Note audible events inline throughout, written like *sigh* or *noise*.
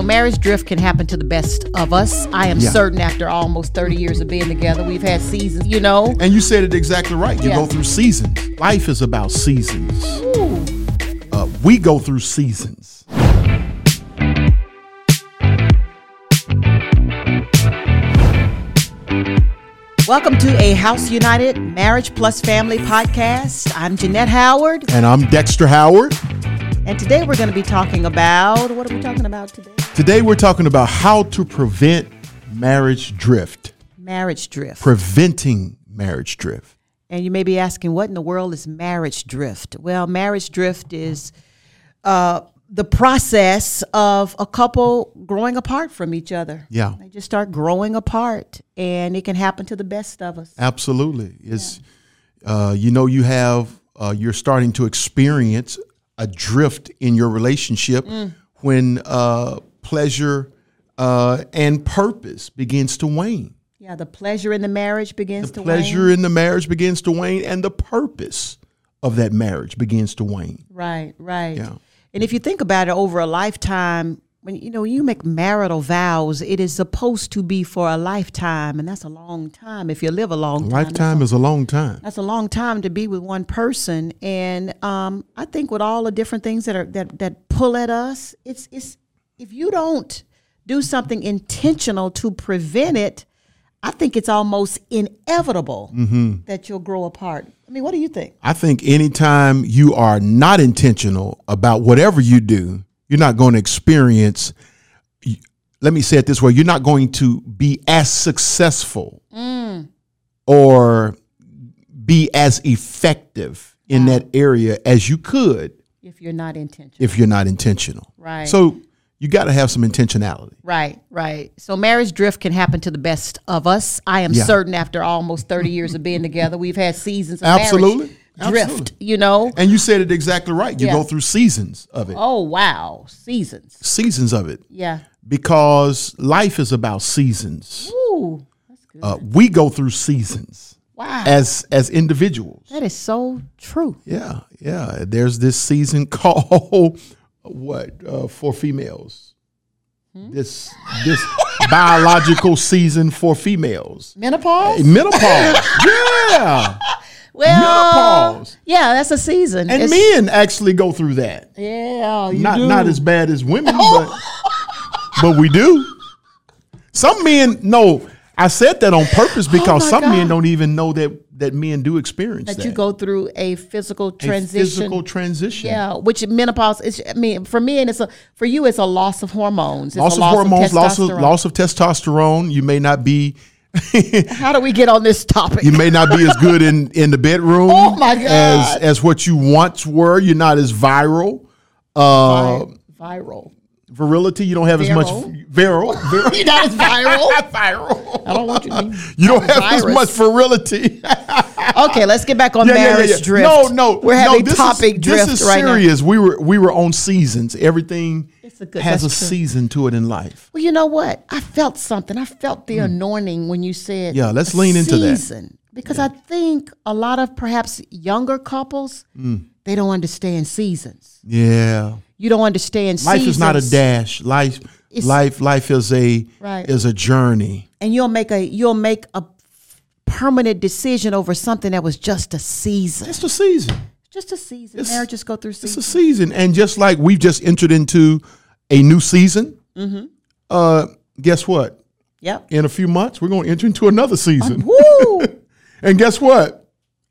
So marriage drift can happen to the best of us. I am Yeah. certain after almost 30 years of being together, we've had seasons, you know. And you said it exactly right. You Yeah. go through seasons. Life is about seasons. Uh, we go through seasons. Welcome to a House United Marriage Plus Family podcast. I'm Genette Howard, And I'm Dexter Howard. And today we're going to be talking about what are we talking about today? Today we're talking about how to prevent marriage drift, Marriage drift. preventing marriage drift. And you may be asking, what in the world is marriage drift? Well, marriage drift is uh, the process of a couple growing apart from each other. Yeah. They just start growing apart, and it can happen to the best of us. Absolutely. It's uh, you know you have uh, you're starting to experience a drift in your relationship when uh, pleasure uh, and purpose begins to wane. Yeah, the pleasure in the marriage begins to wane. Pleasure wane. in the marriage begins to wane, and the purpose of that marriage begins to wane. Right, right. Yeah. And if you think about it over a lifetime, when you know you make marital vows, it is supposed to be for a lifetime, and that's a long time. If you live a long time, Lifetime is a long time. that's a long time to be with one person. And um, I think with all the different things that are that that pull at us, it's it's if you don't do something intentional to prevent it, I think it's almost inevitable that you'll grow apart. I mean, what do you think? I think anytime you are not intentional about whatever you do, you're not going to experience. Let me say it this way: you're not going to be as successful mm. or be as effective in that area as you could If you're not intentional. if you're not intentional. Right. So you got to have some intentionality. Right, right. So marriage drift can happen to the best of us. I am Yeah. certain after almost 30 years of being together, we've had seasons of Absolutely. marriage drift, Absolutely. you know? And you said it exactly right. You Yeah. go through seasons of it. Oh, wow. Seasons. Seasons of it. Yeah. Because life is about seasons. Ooh, that's good. Uh, we go through seasons wow. as as individuals. that is so true. Yeah, yeah. There's this season *laughs* called what uh, for females. Hmm? This this biological season for females. Menopause? Menopause. *laughs* yeah. Well, menopause. Yeah, that's a season. And It's- men actually go through that. Yeah, you Not do. not as bad as women, *laughs* but but we do. Some men no. I said that on purpose oh because Oh my some men don't even know that that men do experience that. that you go through a physical A transition. physical transition. yeah, which menopause is. I mean, for me, and it's a for you, it's a loss of hormones. It's loss a of hormones, loss of testosterone. loss of testosterone. You may not be *laughs* How do we get on this topic? you may not be as good in in the bedroom *laughs* Oh my as God. as what you once were. You're not as viral. Uh, Vi- viral. Virility, you don't have as much viral. viral. *laughs* You're not as viral. viral. *laughs* I don't want you to. You don't have as much virility. *laughs* Okay, let's get back on Yeah, yeah, yeah, marriage yeah. drift. No, no, we're no, having this topic is, drift This is right now. serious. We were we were on seasons. Everything a good- has a true. season to it in life. Well, you know what? I felt something. I felt the anointing when you said. Yeah, let's lean into that. season. Because I think a lot of perhaps younger couples, Hmm. They don't understand seasons. Yeah. You don't understand Life seasons. is not a dash. Life It's- life life is a Right. is a journey. and you'll make a you'll make a permanent decision over something that was just a season. It's the season. Just a season. It's- Marriages go through It's a season. And just like we've just entered into a new season, Mm-hmm. uh, guess what? Yep. In a few months, we're going to enter into another season. Woo! *laughs* and guess what?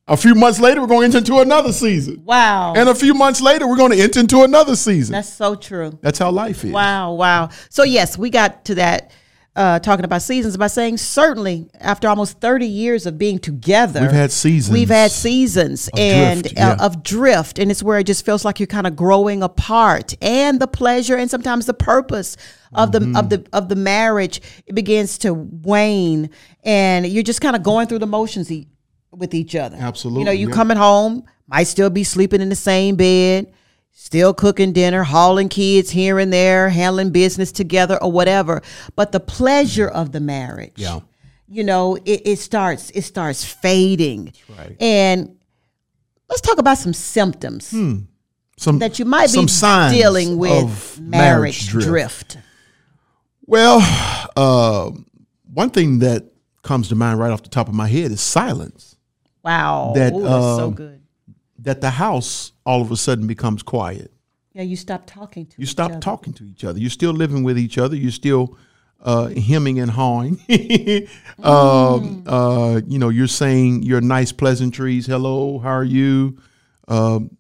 A few months later, we're going to enter into another season. wow. And a few months later, we're going to enter into another season. That's so true. That's how life is. Wow, wow. So yes, we got to that uh, talking about seasons by saying certainly after almost 30 years of being together, We've had seasons. We've had seasons and drift, uh, yeah. of drift, and it's where it just feels like you're kind of growing apart, and the pleasure and sometimes the purpose of the Mm-hmm. of the of the marriage it begins to wane, and you're just kind of going through the motions with each other. Absolutely, you know, you yeah. coming home might still be sleeping in the same bed. Still cooking dinner, hauling kids here and there, handling business together or whatever. But the pleasure of the marriage, Yeah. you know, it, it starts it starts fading. right. And let's talk about some symptoms Some that you might be dealing with of marriage, drift. Well, uh, one thing that comes to mind right off the top of my head is silence. Wow. That, Ooh, that's so um, good. That the house all of a sudden becomes quiet. Yeah, you stop talking to You each stop other. talking to each other. You're still living with each other. You're still uh, hemming and hawing. *laughs* um, uh, you know, you're saying your nice pleasantries. Hello, how are you? Um,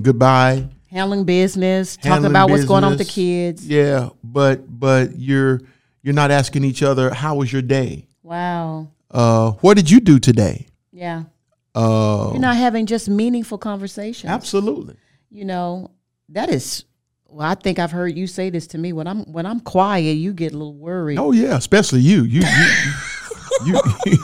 goodbye. Handling business, talking handling about what's going on with the kids. Yeah, but but you're you're not asking each other how was your day. Wow. Uh, what did you do today? Yeah. Uh, You're not having just meaningful conversations. absolutely. You know, that is well, I think I've heard you say this to me. When I'm when I'm quiet, you get a little worried. Oh yeah, especially you. You you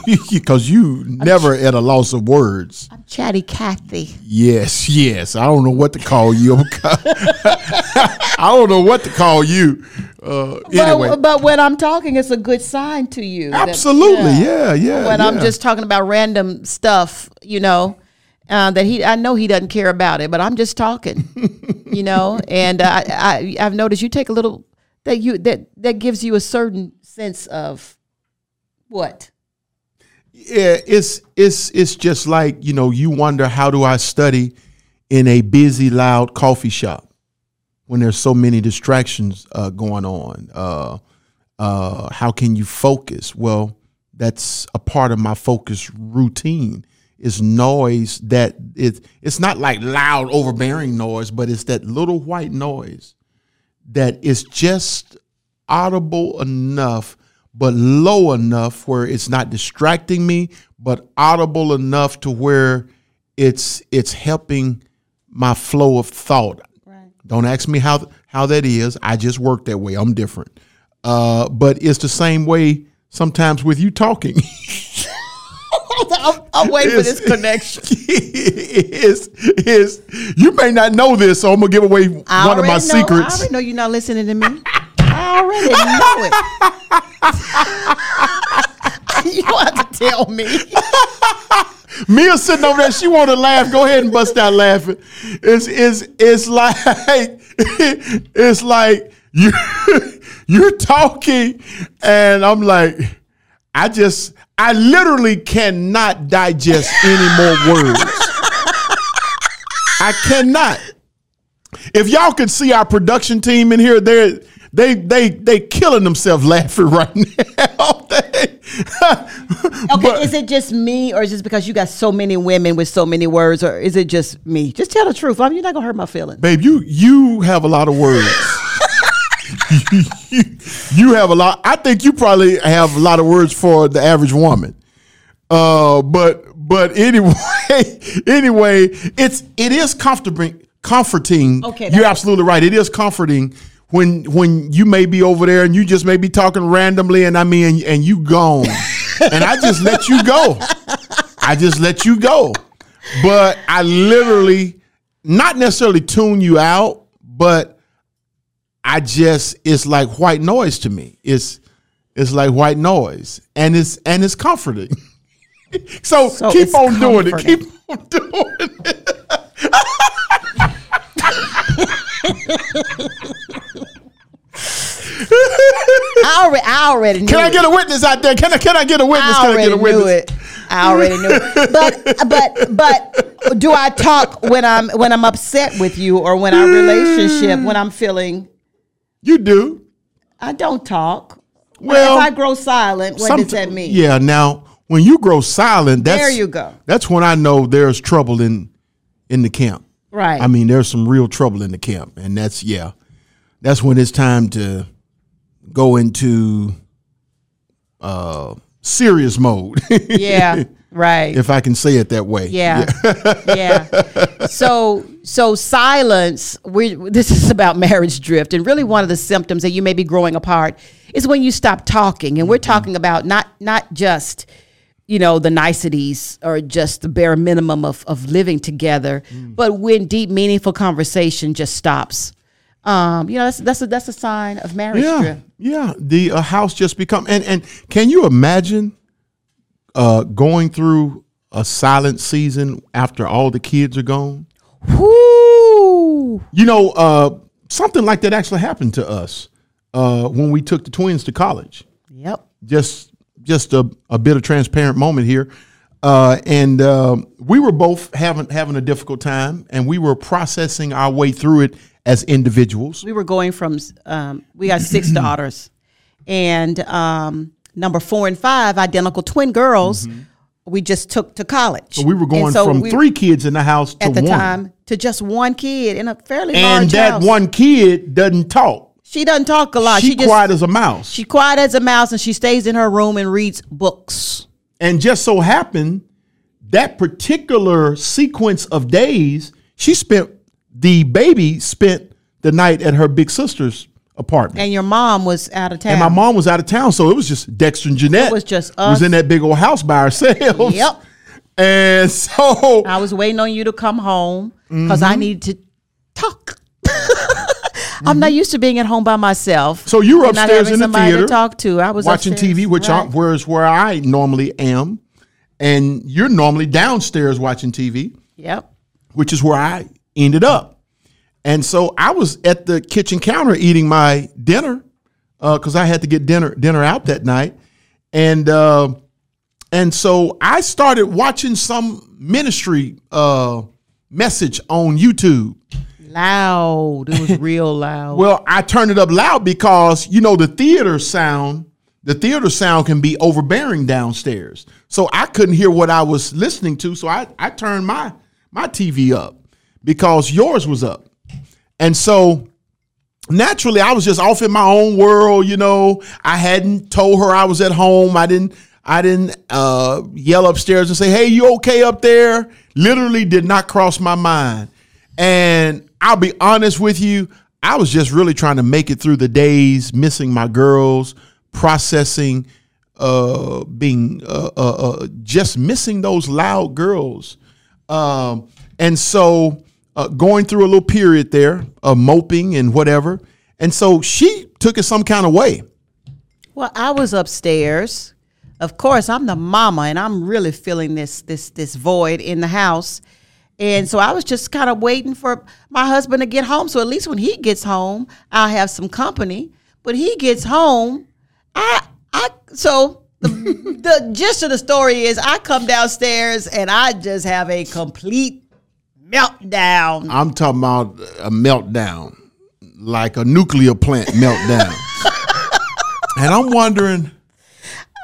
you because *laughs* you never at a loss of words. I'm chatty Kathy. Yes, yes. I don't know what to call you. *laughs* *laughs* I don't know what to call you. Uh, anyway, But, but when I'm talking, it's a good sign to you. that- absolutely. Yeah, yeah. when I'm just talking about random stuff, you know, uh, that he, I know he doesn't care about it, but I'm just talking, *laughs* you know, and uh, I, I, I've noticed you take a little that you that that gives you a certain sense of what yeah, it's it's it's just like you know you wonder how do I study in a busy, loud coffee shop when there's so many distractions uh, going on. Uh, uh, how can you focus? Well, that's a part of my focus routine. Is noise that it it's not like loud, overbearing noise, but it's that little white noise that is just audible enough but low enough where it's not distracting me but audible enough to where it's it's helping my flow of thought don't ask me how how that is i just work that way i'm different uh, but it's the same way sometimes with you talking *laughs* I'm, I'm waiting for this connection. *laughs* is is you may not know this so i'm gonna give away one of my know- I already know you're not listening to me. I already know it. *laughs* you have to tell me. Mia sitting over there, she want to laugh. Go ahead and bust out laughing. It's it's it's like it's like you *laughs* you're talking, and I'm like, I just I literally cannot digest any more words. I cannot. If y'all could see our production team in here, they're they they they killing themselves laughing right now. *laughs* *laughs* Okay, But- is it just me, or is it because you got so many women with so many words, or is it just me? Just tell the truth. I mean, you're not gonna hurt my feelings. babe, you you have a lot of words. you, *laughs* *laughs* you have a lot. I think you probably have a lot of words for the average woman. Uh, but but anyway, anyway, it's it is comforting. Comforting. Okay, you're absolutely right. It is comforting when when you may be over there and you just may be talking randomly, and I mean, and, and you gone, *laughs* and I just let you go. I just let you go. But I literally, not necessarily tune you out, but I just it's like white noise to me. It's it's like white noise, and it's and it's comforting. *laughs* so, So keep on doing it. Keep on *laughs* doing it. I already, knew Can I get a witness out there? Can I can I get a witness? I Can I already get a witness? knew it. I already knew it. But *laughs* but but do I talk when I'm when I'm upset with you or when our relationship when I'm feeling You do. I don't talk. Well, if I grow silent, what does that mean? Yeah. Now, when you grow silent, that's There you go. That's when I know there's trouble in in the camp. Right. I mean, there's some real trouble in the camp, and that's yeah, that's when it's time to go into uh serious mode. *laughs* yeah. Right. if I can say it that way. Yeah. *laughs* yeah. So so silence, we this is about marriage drift and really one of the symptoms that you may be growing apart is when you stop talking and we're talking about not not just you know the niceties or just the bare minimum of of living together, but when deep meaningful conversation just stops. Um, you know, that's that's a that's a sign of marriage Yeah, yeah. The uh, house just become and and can you imagine uh going through a silent season after all the kids are gone? Whoo! You know, uh, something like that actually happened to us. uh, when we took the twins to college. Yep. Just just a, a bit of transparent moment here. Uh, and uh, we were both having having a difficult time, and we were processing our way through it as individuals. We were going from um, we got six *clears throat* daughters, and um, number four and five, identical twin girls. We just took to college. Mm-hmm. So we were going so from we- three kids in the house to at the one, time to just one kid in a fairly large and large that house. one kid doesn't talk. she doesn't talk a lot. she She, just quiet as a mouse. she quiet as a mouse, and she stays in her room and reads books. And just so happened that particular sequence of days, she spent the baby spent the night at her big sister's apartment. And your mom was out of town. And my mom was out of town, so it was just Dexter and Genette. It was just was in that big old house by ourselves. Yep. *laughs* And so I was waiting on you to come home because Mm-hmm. I needed to talk. *laughs* I'm not used to being at home by myself. So you were upstairs in the theater to talk to. I was watching upstairs, TV, which right. I, where's where I normally am, and you're normally downstairs watching TV. Yep. which is where I ended up. And so I was at the kitchen counter eating my dinner because I had to get dinner dinner out that night, and uh, and so I started watching some ministry uh, message on YouTube. Loud. It was *laughs* real loud. Well, I turned it up loud because you know the theater sound. The theater sound can be overbearing downstairs, so I couldn't hear what I was listening to. So I, I turned my my TV up because yours was up, and so naturally I was just off in my own world. You know, I hadn't told her I was at home. I didn't I didn't uh, yell upstairs and say, "Hey, you okay up there?" Literally did not cross my mind. And I'll be honest with you, I was just really trying to make it through the days, missing my girls, processing, uh, being uh, uh, uh, just missing those loud girls. Um, and so uh, going through a little period there of moping and whatever. And so she took it some kind of way. Well, I was upstairs. Of course, I'm the mama, and I'm really feeling this this this void in the house. And so I was just kind of waiting for my husband to get home. So at least when he gets home, I'll have some company. But he gets home, I I so the *laughs* the gist of the story is I come downstairs and I just have a complete meltdown. I'm talking about a meltdown, like a nuclear plant meltdown. *laughs* and I'm wondering,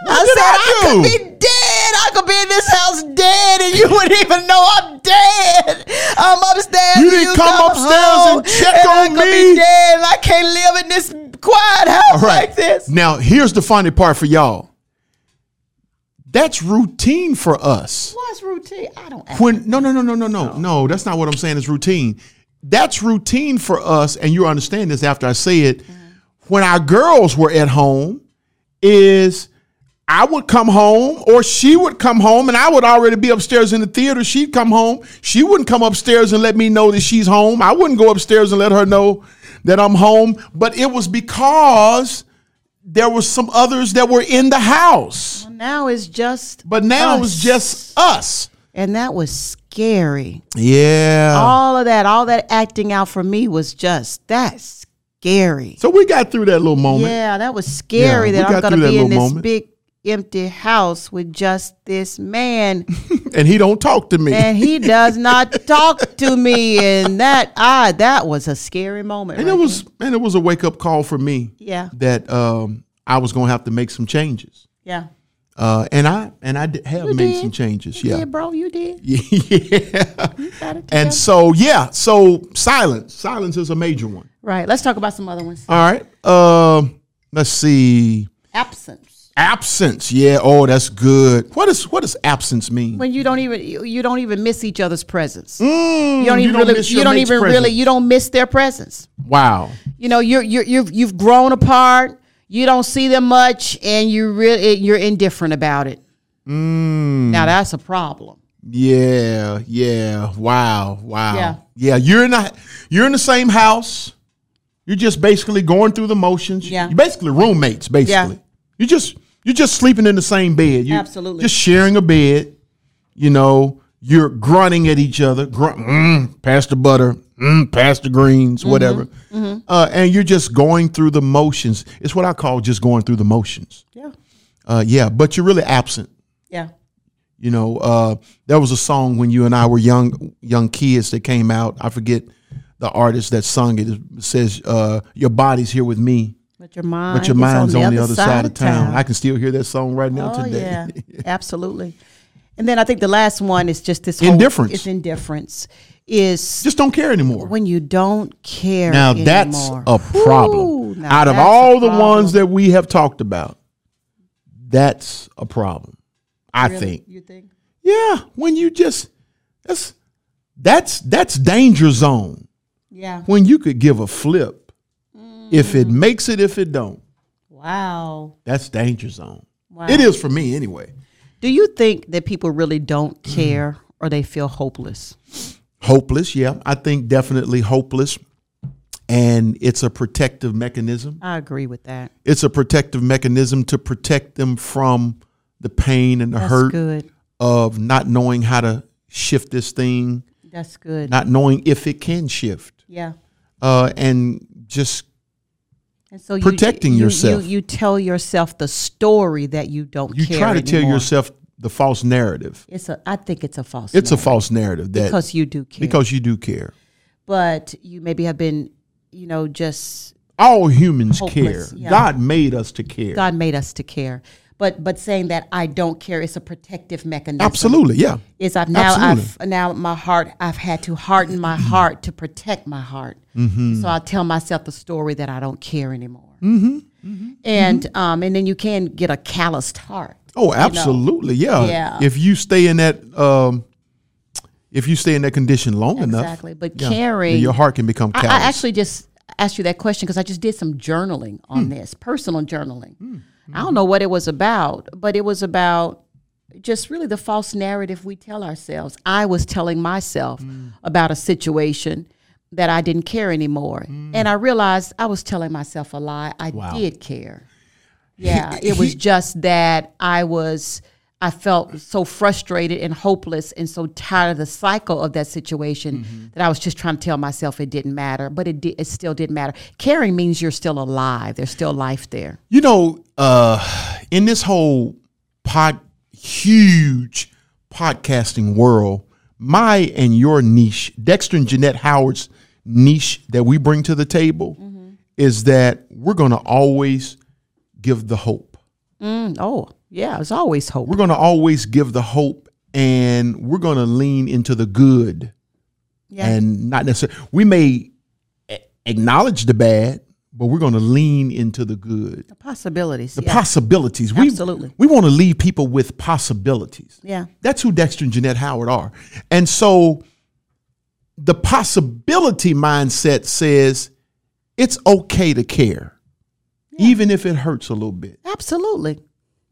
what I did said I, I, could be dead. I could be in this house dead, and you wouldn't even know I'm dead. I'm upstairs. You didn't come upstairs and check and I on could me? Be dead, and I can't live in this quiet house All right. like this. Now, here's the funny part for y'all. That's routine for us. What's routine? I don't. When no, no, no, no, no, no, no. That's not what I'm saying. It's routine. That's routine for us, and you understand this after I say it. Mm-hmm. When our girls were at home, is I would come home, or she would come home, and I would already be upstairs in the theater. She'd come home. She wouldn't come upstairs and let me know that she's home. I wouldn't go upstairs and let her know that I'm home. But it was because there were some others that were in the house. Now it's just. But now it was just us. and that was scary. Yeah. all of that, all that acting out for me was just that's scary. So we got through that little moment. Yeah, that was scary Yeah, that I'm going to be in this moment. big empty house with just this man *laughs* And he don't talk to me. and he does not *laughs* talk to me and that ah that was a scary moment. And right it was and it was a wake up call for me Yeah. that um, I was going to have to make some changes. yeah Uh, and I and I did have You made did. some changes. yeah. Yeah. Yeah, bro, you did. *laughs* yeah. It. And so yeah, so silence. Silence is a major one. right, let's talk about some other ones. All right. Um, let's see. Absence. Absence. Yeah. Oh, that's good. What is what does absence mean? When you don't even you, you don't even miss each other's presence. Mm, you don't even really miss you don't even really you don't miss their presence. Wow. you know you're you're you've you've grown apart you don't see them much and you really you're indifferent about it Mm. now that's a problem Yeah, yeah. Wow, wow. Yeah. Yeah, you're in the you're in the same house. You're just basically going through the motions. Yeah. You're basically roommates, basically. Yeah. You're just you're just sleeping in the same bed. You Absolutely. just sharing a bed, you know, you're grunting at each other, grunt, mm, pass the butter, mm, pass the greens, whatever, Uh, and you're just going through the motions. It's what I call just going through the motions. Yeah. Uh, yeah, but you're really absent. Yeah. You know, uh, there was a song when you and I were young, young kids that came out. I forget the artist that sung it. It says, uh, "Your body's here with me, But your mind, but your mind's on the, other side, of town." I can still hear that song right now oh today. yeah, *laughs* absolutely. And then I think the last one is just this whole, Indifference. It's indifference. Is Just don't care anymore. when you don't care. Now that's a problem. Now Out of all the ones that we have talked about, that's a problem. I Really? think. You think? Yeah, when you just that's that's that's danger zone. Yeah. When you could give a flip, if it makes it, if it don't, Wow. that's danger zone. Wow. It is for me anyway. Do you think that people really don't care or they feel hopeless? Hopeless, yeah, I think definitely hopeless, and it's a protective mechanism. I agree with that. It's a protective mechanism to protect them from the pain and the That's hurt good. of not knowing how to shift this thing, That's good. not knowing if it can shift, yeah. uh, and just And so you, Protecting you, yourself. You, you tell yourself the story that you don't you try to tell yourself the false narrative. It's a. I think it's a false. It's a false narrative that because you do care. because you do care. but you maybe have been, you know, just All humans Hopeless, care. yeah. God made us to care. God made us to care. But but saying that I don't care is a protective mechanism. Absolutely, yeah. Is I've now Absolutely. I've now my heart I've had to harden my heart to protect my heart. Mm-hmm. So I tell myself the story that I don't care anymore. Mm-hmm. And um and then you can get a calloused heart. Oh, absolutely, yeah. Yeah. If you stay in that, um, if you stay in that condition long enough, Exactly. But yeah, caring your heart can become I, callous. I actually just asked you that question because I just did some journaling on Hmm. this, personal journaling. I don't know what it was about, but it was about just really the false narrative we tell ourselves. I was telling myself Hmm. about a situation that I didn't care anymore. And I realized I was telling myself a lie. I. Wow. did care. Yeah, it was just that I was I felt so frustrated and hopeless and so tired of the cycle of that situation Mm-hmm. that I was just trying to tell myself it didn't matter, but it it still didn't matter. Caring means you're still alive. There's still life there. You know, uh, in this whole pod, huge podcasting world, my and your niche, Dexter and Genette Howard's niche that we bring to the table is that we're going to always give the hope. Mm, oh, yeah, there's always hope. We're going to always give the hope and we're going to lean into the good Yeah. and not necessarily, we may acknowledge the bad, but we're going to lean into the good. the possibilities. the yeah. possibilities. Absolutely. We want to leave people with possibilities. yeah. That's who Dexter and Genette Howard are. And so the possibility mindset says it's okay to care, even if it hurts a little bit. Absolutely.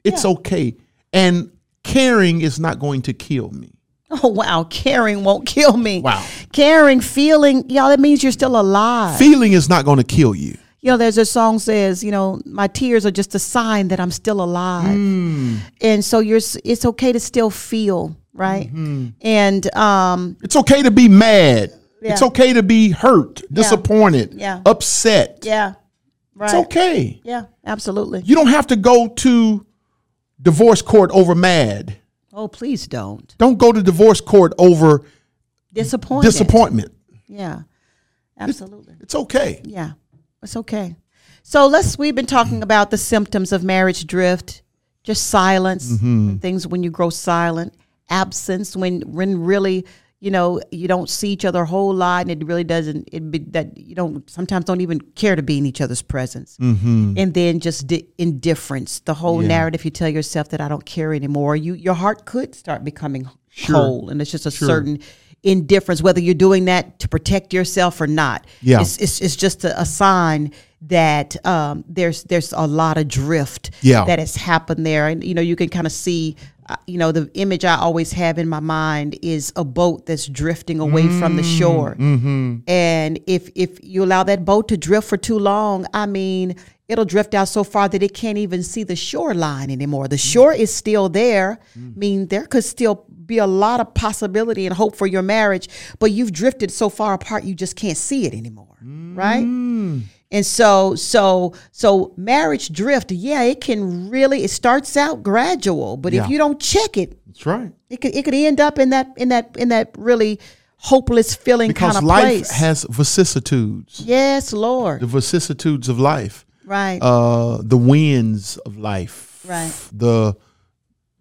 It's okay. And caring is not going to kill me. *laughs* Oh wow, caring won't kill me. Wow. Caring, feeling, y'all, that means you're still alive. Feeling is not going to kill you. you know, there's a song says, you know, my tears are just a sign that I'm still alive. Hmm. And so you're it's okay to still feel, right? Mm-hmm. And um It's okay to be mad. It's okay to be hurt, disappointed, Yeah. upset. yeah. Right. It's okay. Yeah, absolutely. You don't have to go to divorce court over mad. Oh, please don't. Don't go to divorce court over Disappointment. disappointment. Yeah. Absolutely. It's okay. Yeah, it's okay. So let's. We've been talking about the symptoms of marriage drift, just silence, Mm-hmm. things when you grow silent, absence when when really you know you don't see each other a whole lot, and it really doesn't. It be that you don't sometimes don't even care to be in each other's presence, Mm-hmm. and then just di- indifference. The whole narrative you tell yourself that I don't care anymore. You your heart could start becoming cold, and it's just a certain indifference whether you're doing that to protect yourself or not Yeah. it's, it's, it's just a, a sign that um, there's there's a lot of drift Yeah. that has happened there and you know you can kind of see you know, the image I always have in my mind is a boat that's drifting away from the mm, shore. Mm-hmm. And if if you allow that boat to drift for too long, I mean, it'll drift out so far that it can't even see the shoreline anymore. The mm. shore is still there. Mm. I mean, there could still be a lot of possibility and hope for your marriage, but you've drifted so far apart you just can't see it anymore, right? And so so so marriage drift, yeah, it can really it starts out gradual, but Yeah. if you don't check it, That's right. it could it could end up in that in that in that really hopeless feeling Because kind of life place. has vicissitudes, yes, Lord. the vicissitudes of life, Right. uh, the winds of life, Right. the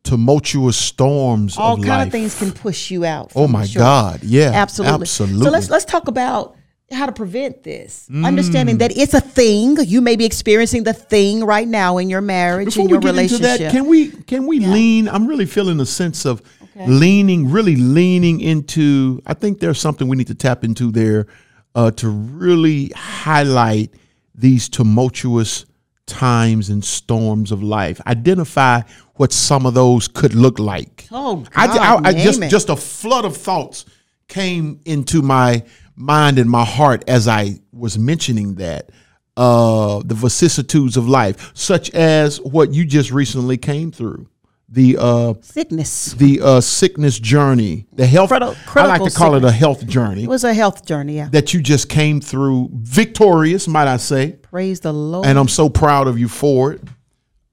tumultuous storms All of kind life. of things can push you out. Oh my shore. God! Yeah, Absolutely. absolutely. So let's let's talk about how to prevent this. Understanding that it's a thing. You may be experiencing the thing right now in your marriage, Before in your we get into relationship. that, can we can we lean? I'm really feeling a sense of leaning, really leaning into. I think there's something we need to tap into there uh, to really highlight these tumultuous times and storms of life. Identify what some of those could look like. Oh, I, God, I, I name just it. just a flood of thoughts came into my mind and my heart as I was mentioning that uh, the vicissitudes of life, such as what you just recently came through, the uh, Sickness. the uh, sickness journey, the health. Criti- I like to critical call it a health journey It was a health journey. Yeah. that you just came through, victorious, might I say Praise the Lord. and I'm so proud of you for it.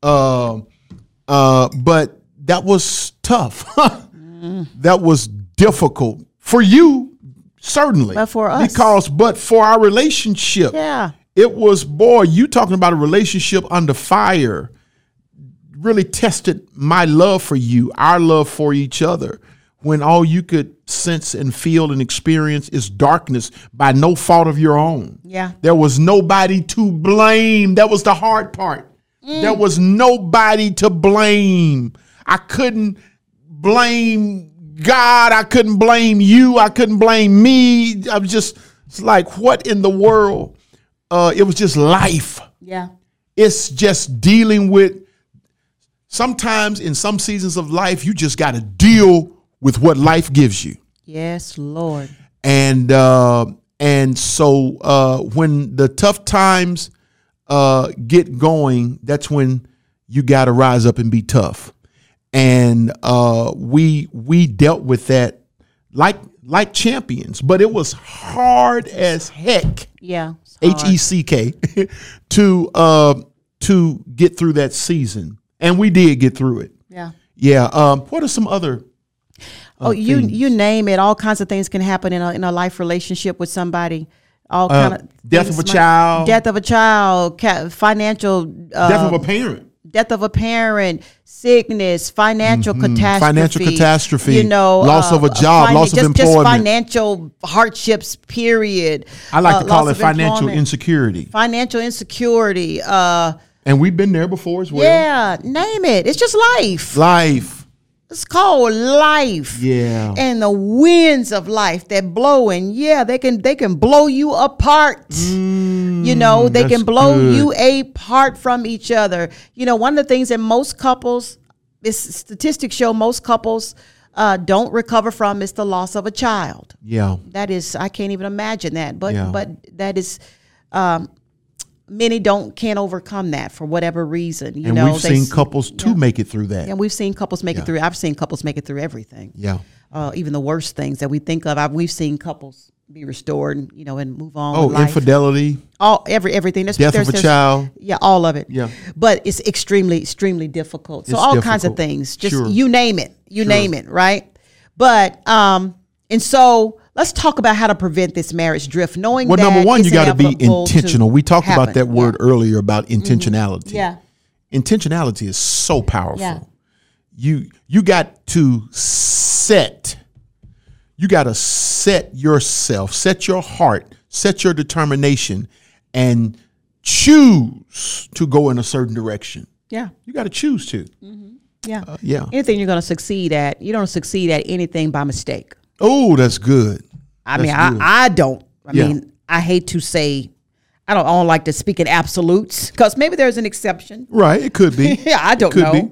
Uh, uh, but that was tough. *laughs* That was difficult for you, certainly. But for us. because but for our relationship, yeah. it was boy. You talking about a relationship under fire? Really tested my love for you, our love for each other. When all you could sense and feel and experience is darkness by no fault of your own. Yeah. There was nobody to blame. That was the hard part. Mm. There was nobody to blame. I couldn't blame God. I couldn't blame you. I couldn't blame me. I was just it's like, what in the world? Uh, it was just life. Yeah. It's just dealing with. Sometimes in some seasons of life, you just got to deal with what life gives you Yes, Lord. and uh, and so uh, when the tough times uh, get going, that's when you got to rise up and be tough. And uh, we we dealt with that like like champions, but it was hard as heck. Yeah. H. E C K *laughs* to uh, to get through that season, and we did get through it. Yeah. Yeah. Um, what are some other? Oh, you you name it. All kinds of things can happen in a in a life relationship with somebody. All kind of Uh, death of a might- child. death of a child, ca- financial uh, Death of a parent. Death of a parent, sickness, financial catastrophe, Mm-hmm. Financial catastrophe, you know, loss of a job, loss of just, employment. just financial hardships. Period. I like Uh, to call it financial employment, insecurity. financial insecurity. Uh, And we've been there before as well. yeah, name it. It's just life. Life. It's called life. Yeah. And the winds of life that blow and yeah, they can they can blow you apart. you know, they Mm, can blow good. you apart from each other. You know, one of the things that most couples this statistics show most couples uh, don't recover from is the loss of a child. yeah. That is I can't even imagine that. But Yeah. but that is um, many don't can't overcome that for whatever reason. You And know, we've seen couples to make it through that. and we've seen couples make it through. I've seen couples make it through everything. Yeah. Uh, even the worst things that we think of. I've, we've seen couples be restored, and, you know, and move on. Oh, infidelity, All every everything. There's, death there's, of a child. Yeah, all of it. Yeah. But it's extremely, extremely difficult. So It's all kinds of things. Just Sure. you name it. You Sure. name it. Right. But um, and so let's talk about how to prevent this marriage drift. Knowing Well, number one, you got to be to intentional. We talked about that word earlier about intentionality. Yeah. Intentionality is so powerful. Yeah. You you got to set. You got to set yourself, set your heart, set your determination, and choose to go in a certain direction. Yeah. You got to choose to. Mm-hmm. Yeah. Yeah. Anything you're going to succeed at, you don't succeed at anything by mistake. Oh, that's good. I mean, good. I, I don't. I Yeah. mean, I hate to say, I don't, I don't like to speak in absolutes because maybe there's an exception. Right. It could be. *laughs* Yeah, I don't know. be.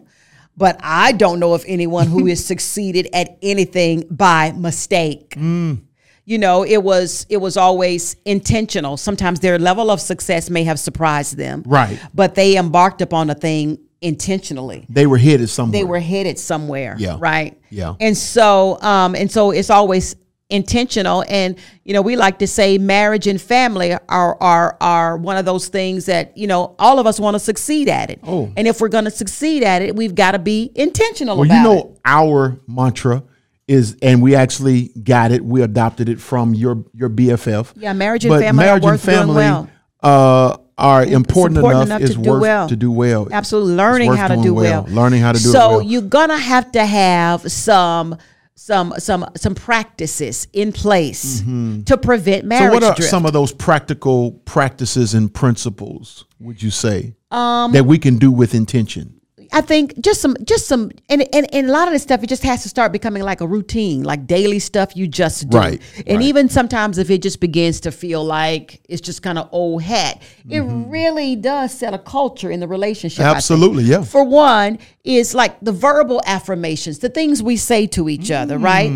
but I don't know of anyone who has *laughs* succeeded at anything by mistake. Mm. You know, it was it was always intentional. Sometimes their level of success may have surprised them, Right. But they embarked upon a thing intentionally They were headed somewhere. they were headed somewhere Yeah. right Yeah. and so um and so it's always intentional and you know we like to say marriage and family are are are one of those things that you know all of us want to succeed at it Oh. and if we're going to succeed at it we've got to be intentional Well, you know, it our mantra is, and we actually got it. We adopted it from your your BFF. Yeah, marriage and But family marriage and family, well. Uh, are important, important enough, enough is to do worth well. to do well. absolutely learning how to do well. Learning how to do well. so well. you're gonna have to have some some some some practices in place mm-hmm. to prevent marriage. so, what are drift. some of those practical practices and principles? Would you say um, that we can do with intention? I think just some, just some, and, and and a lot of this stuff, it just has to start becoming like a routine, like daily stuff you just do. Right, And right. even sometimes if it just begins to feel like it's just kind of old hat, it really does set a culture in the relationship. Absolutely, yeah. For one, is like the verbal affirmations, the things we say to each other, right?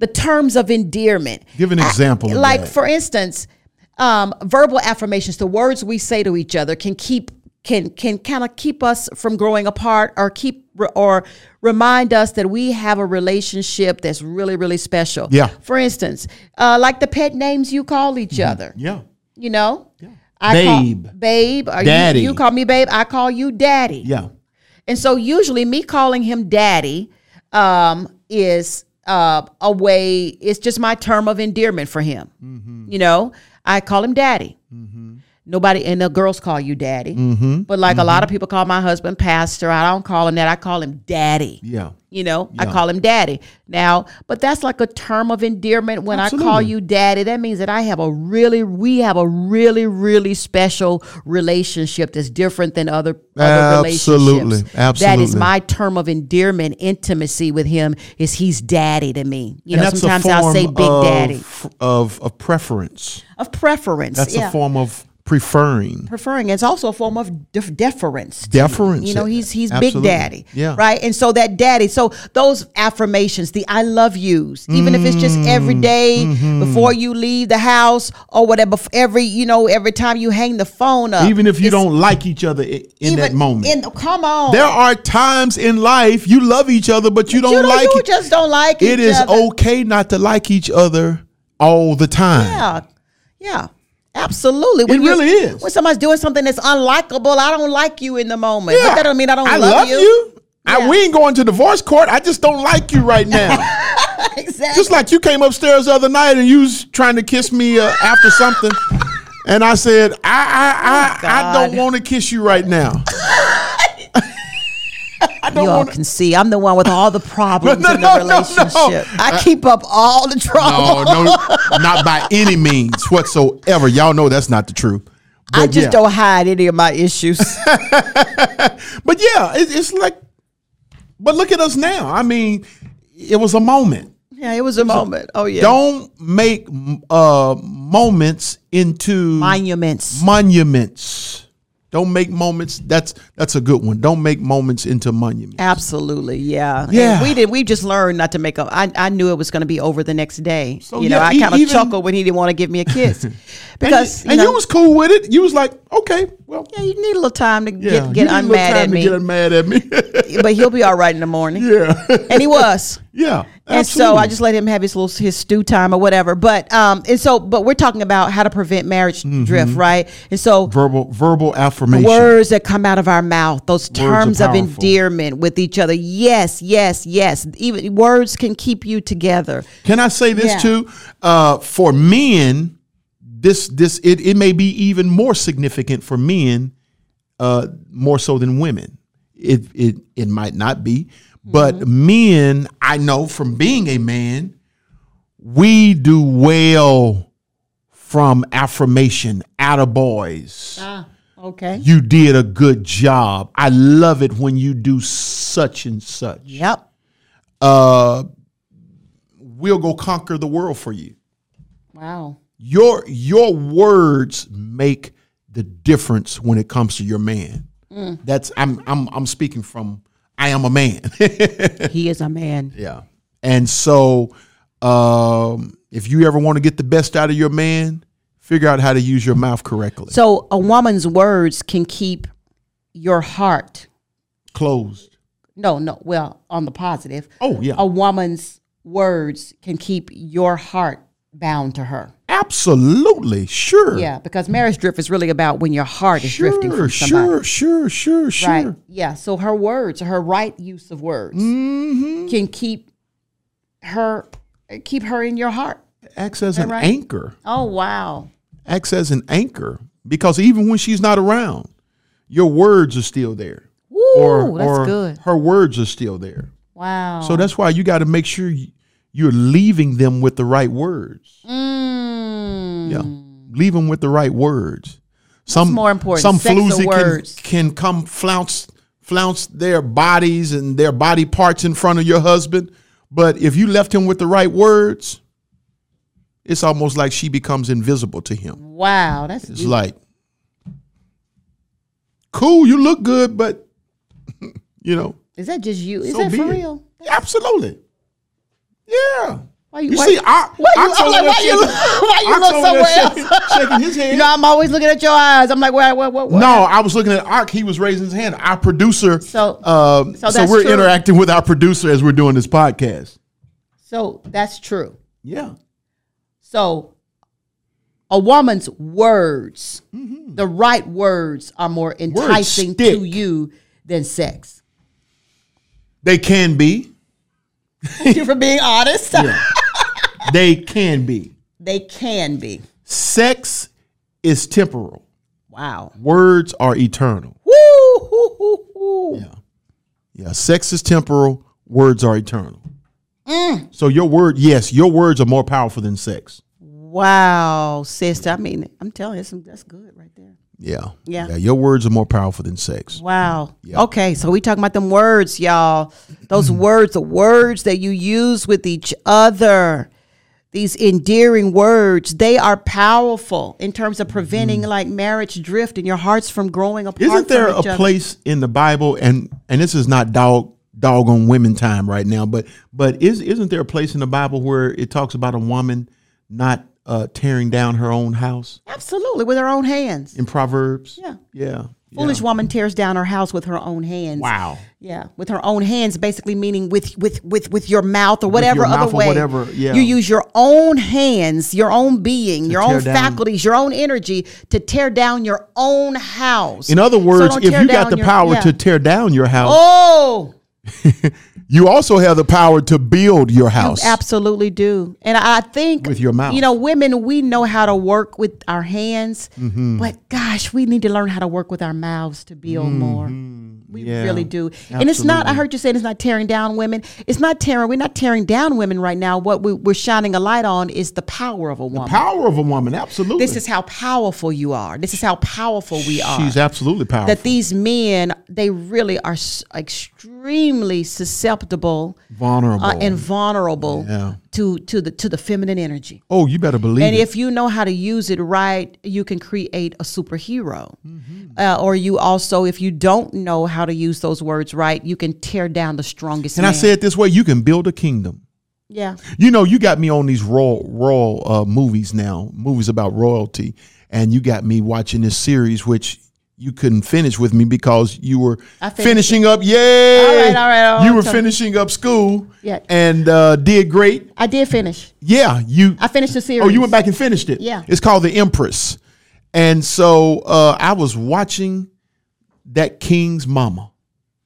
The terms of endearment. Give an I- example of like that. for instance, um, verbal affirmations, the words we say to each other can keep can can kind of keep us from growing apart or keep or remind us that we have a relationship that's really really special. Yeah. For instance, uh, like the pet names you call each other. Yeah. You know. I Babe. Call, babe. Or Daddy. You, you call me babe. I call you daddy. Yeah. And so usually me calling him daddy um, is uh, a way, it's just my term of endearment for him. Mm-hmm. You know, I call him daddy. Nobody, and the girls call you daddy. Mm-hmm. But like a lot of people call my husband pastor. I don't call him that. I call him daddy. Yeah. You know, I call him daddy. Now, but that's like a term of endearment. When I call you daddy, that means that I have a really, we have a really, really special relationship that's different than other, other Absolutely. relationships. Absolutely. that is my term of endearment, intimacy with him is he's daddy to me. You know, sometimes I'll say big of, daddy. of of preference. Of preference. That's yeah. a form of preferring. preferring. It's also a form of def- deference. Deference. You know, he's he's Absolutely. big daddy. Yeah. Right. And so that daddy. So those affirmations, the I love yous, even if it's just every day mm-hmm. before you leave the house or whatever. Every you know, every time you hang the phone up. Even if you don't like each other in that moment. In, come on. there are times in life you love each other, but you don't you, like you it. just don't like It is other. okay not to like each other all the time. Yeah, yeah, absolutely. When It really is. When somebody's doing something that's unlikable, I don't like you in the moment. Yeah. But that don't mean I don't I love, love you. I, Yeah. we ain't going to divorce court. I just don't like you right now. *laughs* exactly. just like you came upstairs the other night and you was trying to kiss me uh, after something, and I said, I I I, I don't want to kiss you right now. *laughs* Don't you all want. can see I'm the one with all the *laughs* problems No, in no, the no, no. relationship. I keep up all the trouble. No, no, *laughs* not by any means whatsoever. Y'all know that's not the truth. I just yeah. don't hide any of my issues. *laughs* But yeah, it, it's like. But look at us now. I mean, it was a moment. yeah, it was a moment. Oh yeah. Don't make uh, moments into monuments. monuments. Don't make moments. That's that's a good one. Don't make moments into monuments. Absolutely, yeah. Yeah. And we did. We just learned not to make up. I, I knew it was going to be over the next day. So, you know, yeah, I e- kind of chuckled when he didn't want to give me a kiss *laughs* because and, you, and know, you was cool with it. You was like, okay, well, yeah, you need a little time to yeah, get get unmad at me. Get unmad at me. but he'll be all right in the morning. *laughs* yeah, And he was. Yeah. And so I just let him have his little his stew time or whatever. But um and so but we're talking about how to prevent marriage drift, right? And so verbal verbal affirmation. words that come out of our mouth, those are terms of endearment with each other. Yes, yes, yes. Even words can keep you together. Can I say this Yeah. too? Uh, for men, this this it, it may be even more significant for men, uh, more so than women. It it it might not be, but Mm-hmm. men, I know from being a man, we do well from affirmation. Attaboys. Ah, okay. You did a good job. I love it when you do such and such. Yep. Uh, we'll go conquer the world for you Wow. your your words make the difference when it comes to your man. That's I'm I'm I'm speaking from I am a man. *laughs* He is a man. yeah. And so um, if you ever want to get the best out of your man, figure out how to use your mouth correctly. So a woman's words can keep your heart. Closed. No, no. Well, on the positive, Oh, yeah. a woman's words can keep your heart bound to her. Absolutely. Sure. Yeah, because marriage drift is really about when your heart is Sure, drifting from somebody. sure, sure, sure, sure. Right. Yeah. So her words, her right use of words, Mm-hmm. can keep her keep her in your heart. Acts as an right? anchor. Oh wow. Acts as an anchor because even when she's not around, your words are still there. Woo, that's good. Her words are still there. Wow. So that's why you got to make sure you- you're leaving them with the right words. Mm. Yeah, leave them with the right words. Some more important, Some sex floozy words? can, can come flounce flounce their bodies and their body parts in front of your husband, but if you left him with the right words, it's almost like she becomes invisible to him. Wow, that's It's deep. like, cool, you look good, but *laughs* you know, is that just you? Is so that for it. real? Absolutely. Yeah. Why you, You why, see, I, why you, Ox I'm like, *laughs* why you, shaking- why you look somewhere else? shaking- shaking his *laughs* head. You know, I'm always looking at your eyes. I'm like, what, what, what, what? No, I was looking at Ark. He was raising his hand. Our producer. So- um, so so, we're true. interacting with our producer as we're doing this podcast. So that's true. Yeah. So a woman's words, Mm-hmm. the right words, are more enticing to you than sex. They can be. You for being honest. *laughs* They can be. they can be. Sex is temporal. Wow. Words are eternal. Woo, hoo, hoo, hoo. Yeah. Yeah. Sex is temporal. Words are eternal. Mm. So your word, yes, your words are more powerful than sex. Wow, sister. I mean, I'm telling you, that's good right there. Yeah. Yeah. Your words are more powerful than sex. Wow. Yeah. Okay, so we talking about them words, y'all. Those mm-hmm. words, the words that you use with each other. These endearing words, they are powerful in terms of preventing mm-hmm. like marriage drift and your hearts from growing apart. Isn't there a other. place in the Bible and and this is not dog dog on women time right now, but but is isn't there a place in the Bible where it talks about a woman not uh, tearing down her own house Absolutely, with her own hands. in Proverbs? Yeah. Yeah. Foolish yeah. woman tears down her house with her own hands. Wow. Yeah, with her own hands, basically meaning with with with with your mouth or whatever other or way. whatever, yeah. You use your own hands, your own being, your own down- faculties, your own energy to tear down your own house. In other words, don't if you got the your- power yeah. to tear down your house, oh, *laughs* you also have the power to build your house. absolutely do. And I think With your mouth. you know, women, we know how to work with our hands, Mm-hmm. but gosh, we need to learn how to work with our mouths to build more. We Mm-hmm. Yeah, really do. And it's not, I heard you saying it's not tearing down women. It's not tearing, we're not tearing down women right now. What we, we're shining a light on is the power of a woman. The power of a woman, absolutely. this is how powerful you are. This is how powerful we are. She's absolutely powerful. that these men, they really are s- extremely susceptible vulnerable. uh, and vulnerable Yeah. to, to, the, to the feminine energy. oh, you better believe And it. if you know how to use it right, you can create a superhero. Uh, or you also, if you don't know how to use those words right, you can tear down the strongest. and I man. say it this way: you can build a kingdom. yeah, You know, you got me on these royal royal uh, movies now, movies about royalty, and you got me watching this series, which you couldn't finish with me because you were finishing up. Yay! All right, all right, all you were so- finishing up school, Yeah. and uh, did great. I did finish. Yeah, you. I finished the series. Oh, you went back and finished it. Yeah. it's called The Empress, and so uh, I was watching that king's mama.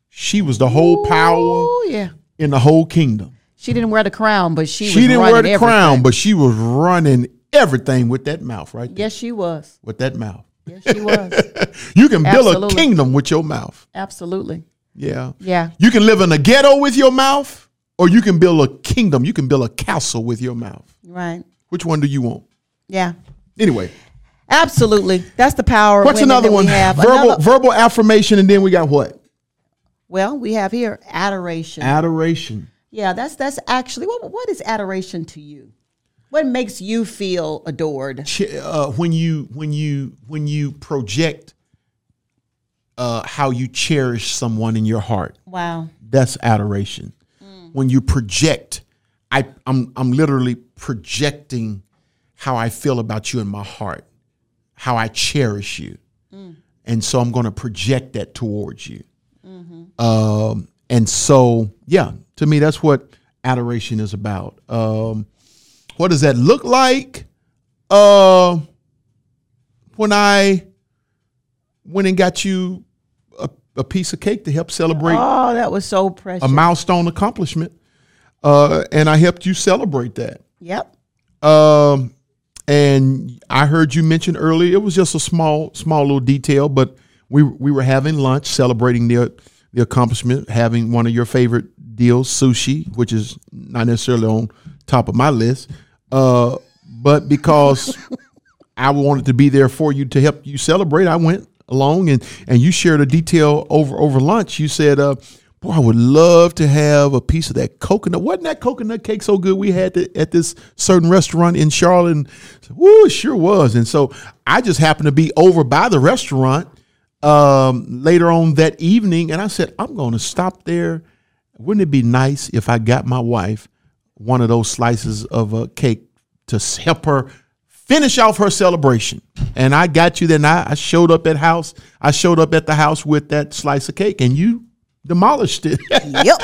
She was the whole power Oh yeah. in the whole kingdom. She didn't wear the crown, but she, She didn't wear the crown, but she was running everything with that mouth right there. yes, she was. With that mouth. Yes, she was. *laughs* You can build a kingdom with your mouth. Absolutely. Yeah. Yeah. You can live in a ghetto with your mouth, or you can build a kingdom. You can build a castle with your mouth. Right. Which one do you want? Yeah. Anyway, Absolutely. That's the power. what's another one? We have. Verbal Another- verbal affirmation, and then we got what? well, we have here adoration. Adoration. yeah, that's that's actually what what is adoration to you? What makes you feel adored? Uh, when you when you when you project uh, how you cherish someone in your heart, Wow. That's adoration. When you project, I, I'm I'm literally projecting how I feel about you in my heart, how I cherish you, and so I'm going to project that towards you. Um, and so, yeah, to me, that's what adoration is about. Um, what does that look like? Uh, when I went and got you a, a piece of cake to help celebrate Oh, that was so precious. a milestone accomplishment, uh, and I helped you celebrate that. yep. Um, and I heard you mention earlier it was just a small, small little detail, but we we were having lunch, celebrating the the accomplishment, having one of your favorite deals, sushi, which is not necessarily on top of my list, uh, but because *laughs* I wanted to be there for you to help you celebrate, I went along and and you shared a detail over over lunch. You said, uh, "Boy, I would love to have a piece of that coconut. Wasn't that coconut cake so good? We had it at this certain restaurant in Charlotte. And, Woo, it sure was. And so I just happened to be over by the restaurant um, later on that evening, and I said, I'm going to stop there. Wouldn't it be nice if I got my wife one of those slices of a cake to help her finish off her celebration? And I got you. Then I, I showed up at house. I showed up at the house with that slice of cake, and you demolished it. *laughs* Yep.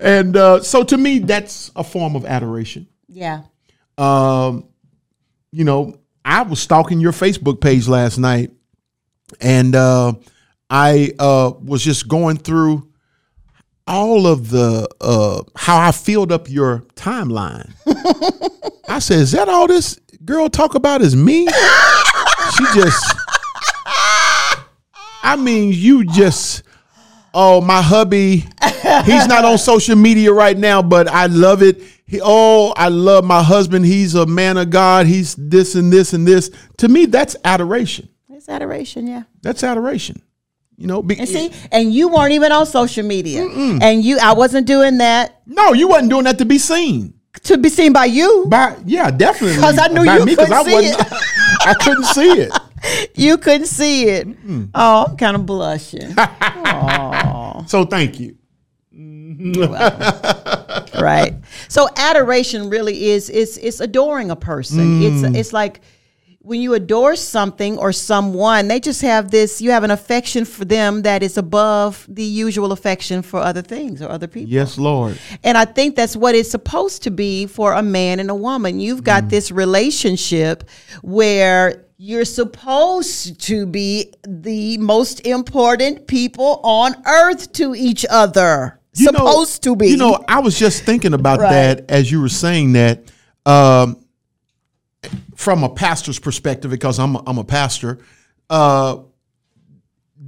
and uh, so to me, that's a form of adoration. yeah. Um, you know, I was stalking your Facebook page last night, and uh, I uh, was just going through all of the uh, how I filled up your timeline. *laughs* I said, "Is that all this girl talk about? Is me?" she just, I mean, you just. Oh, my hubby, he's not on social media right now, but I love it. He, oh, I love my husband. He's a man of God. He's this and this and this. To me, that's adoration. It's adoration, yeah. That's adoration. You know, be, And see, and you weren't even on social media. And you I wasn't doing that no, you wasn't doing that to be seen. to be seen by you. By yeah, definitely. Because I knew By you me, couldn't I see wasn't- *laughs* I couldn't see it. *laughs* You couldn't see it. Oh, I'm kind of blushing. *laughs* So thank you. right. So adoration really is is it's adoring a person. It's mm. it's like when you adore something or someone, they just have this. You have an affection for them that is above the usual affection for other things or other people. Yes, Lord. And I think that's what it's supposed to be for a man and a woman. You've got this relationship where you're supposed to be the most important people on earth to each other. You know- supposed to be. You know, I was just thinking about Right. that as you were saying that. Um, from a pastor's perspective, because I'm a, I'm a pastor, uh,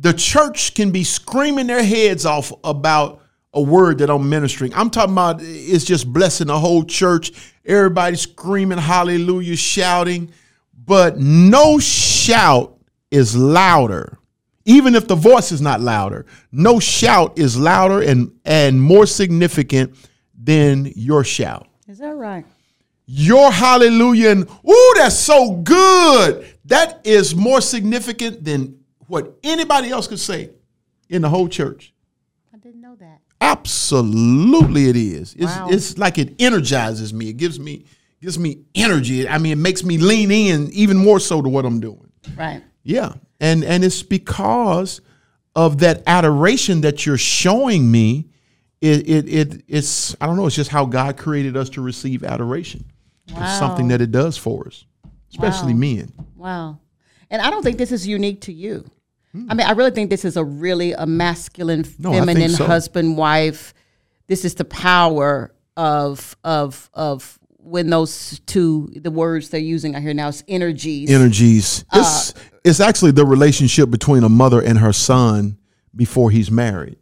the church can be screaming their heads off about a word that I'm ministering. I'm talking about it's just blessing the whole church. Everybody screaming hallelujah, shouting, but no shout is louder. Even if the voice is not louder, no shout is louder and and more significant than your shout Is that right? Your hallelujah and ooh that's so good. That is more significant than what anybody else could say in the whole church. I didn't know that. absolutely it is. It's, Wow. it's like it energizes me. It gives me gives me energy. I mean it makes me lean in even more so to what i'm doing. Right. yeah. And and it's because of that adoration that you're showing me. It, it, it it's i don't know it's just how god created us to receive adoration it's something that it does for us especially Wow. men Wow. And I don't think this is unique to you. I mean, I really think this is a really a masculine, No, feminine so. husband wife. This is the power of of of when those two the words they're using I hear now is energies. energies Uh, it's it's actually the relationship between a mother and her son before he's married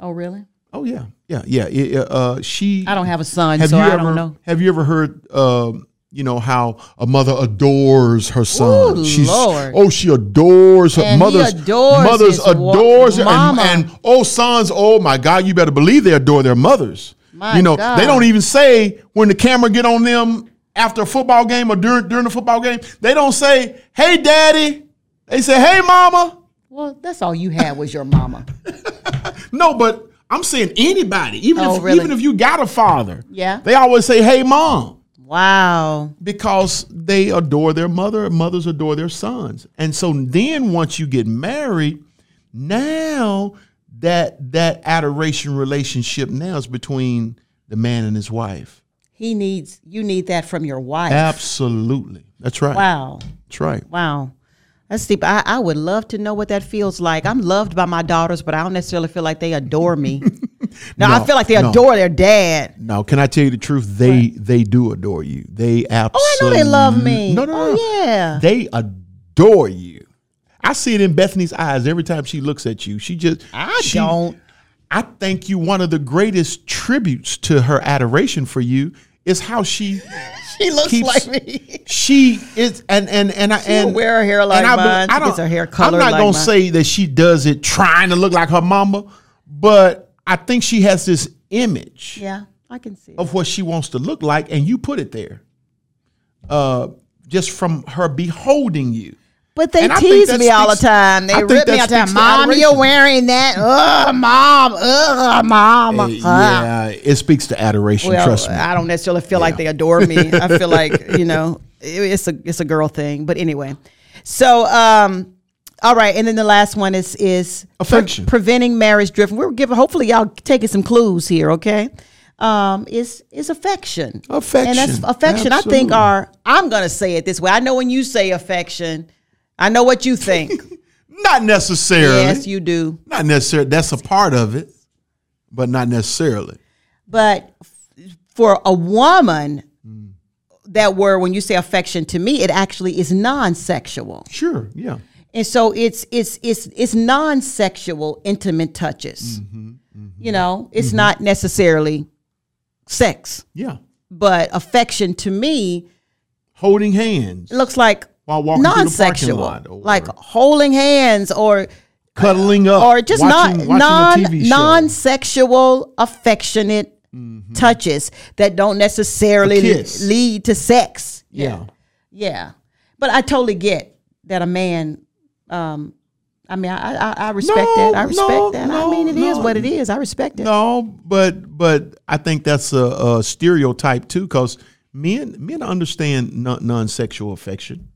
oh, really? oh yeah yeah yeah It- uh, she I don't have a son, have so you I ever don't know. have you ever heard um, you know how a mother adores her son Ooh, she's Lord. oh she adores her And he mothers adores mothers adores her and, and oh sons oh my god you better believe they adore their mothers My you know God. they don't even say when the camera get on them after a football game or during during the football game they don't say hey daddy they say hey mama Well, that's all you had was your mama. *laughs* no, but I'm saying anybody, even Oh, if really? even if you got a father, Yeah. they always say, "Hey, mom." Wow. because they adore their mother mothers adore their sons and so then once you get married now that that adoration relationship now is between the man and his wife He needs you need that from your wife. absolutely that's right Wow. that's right Wow. That's deep. I, I would love to know what that feels like. I'm loved by my daughters, but I don't necessarily feel like they adore me. *laughs* no, I feel like they no. adore their dad. now can i tell you the truth they they do adore you they absolutely. Oh, I know they love me. Oh, no no no, Oh, no. yeah. they adore you i see it in bethany's eyes every time she looks at you she just I she- don't. I think you one of the greatest tributes to her adoration for you is how she *laughs* She looks keeps- like me. she is and and and I and wear her hair like and I mine. I don't- her hair I'm not like gonna mine. say that she does it trying to look like her mama, but I think she has this image Yeah, I can see. Of what she wants to look like, and you put it there. Uh, just from her beholding you. But they And I tease that me all the time. They I think rip me that all the time. Mom, adoration. you're wearing that. Ugh, mom. Ugh, mom. Uh, yeah, it speaks to adoration. Well, trust me. I don't necessarily feel like they adore me. I feel *laughs* like you know it's a it's a girl thing. But anyway, so um, all right, and then the last one is is pre- Affection. preventing marriage drift. We're giving hopefully y'all taking some clues here. Okay, um, is is affection. Affection. and that's affection. I think Absolutely. are I'm gonna say it this way. I know when you say affection, I know what you think. *laughs* Not necessarily. yes, you do. Not necessarily. That's a part of it, but not necessarily. But for a woman, that word, when you say affection to me, it actually is non sexual. Sure. Yeah. And so it's it's it's it's non sexual intimate touches. Mm-hmm, mm-hmm. You know, it's mm-hmm. not necessarily sex, Yeah. but affection to me Holding hands looks like while walking through non the parking sexual. lot, Like holding hands or cuddling up, or just watching, not non watching a TV show. non sexual affectionate touches that don't necessarily lead to sex. Yeah. Yeah, but I totally get that a man. Um, I mean, I I, I respect No, that. I respect no, that. I mean, it is no. what it is. I respect it. No, but but I think that's a, a stereotype too, because men men understand non- non-sexual affection.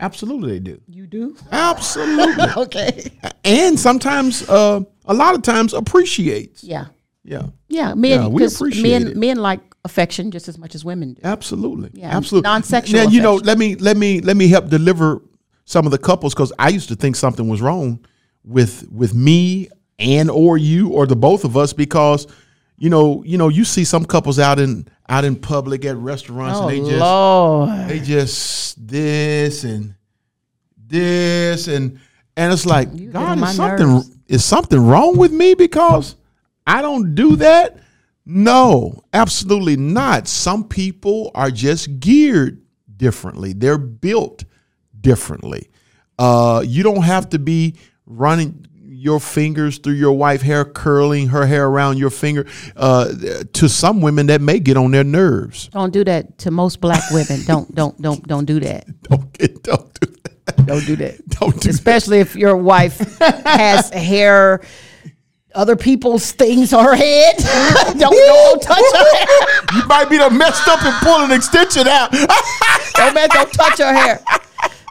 Absolutely, they do. You do? Absolutely, *laughs* Okay. and sometimes, uh, a lot of times, appreciates. Yeah. Yeah, Yeah. Men, Yeah, we appreciate men, it. men like affection just as much as women do. absolutely, Yeah, absolutely. non-sexual Now you know, let me let me let me help deliver some of the couples because I used to think something was wrong with with me and or you or the both of us because you know you know you see some couples out in out in public at restaurants Oh and they just Lord. they just this and this and and it's like get God is something nerves. is something wrong with me because I don't do that. No, absolutely not. Some people are just geared differently. They're built differently. Uh, you don't have to be running your fingers through your wife hair, curling her hair around your finger. Uh, to some women, that may get on their nerves. Don't do that to most black women. don't don't don't don't do that. *laughs* Don't get, don't do that. Don't do that. *laughs* Don't do that. Especially if your wife has hair, other people's things on her head. *laughs* don't, don't touch her hair. You might be the messed up and pull an extension out. Don't, man, don't touch her hair.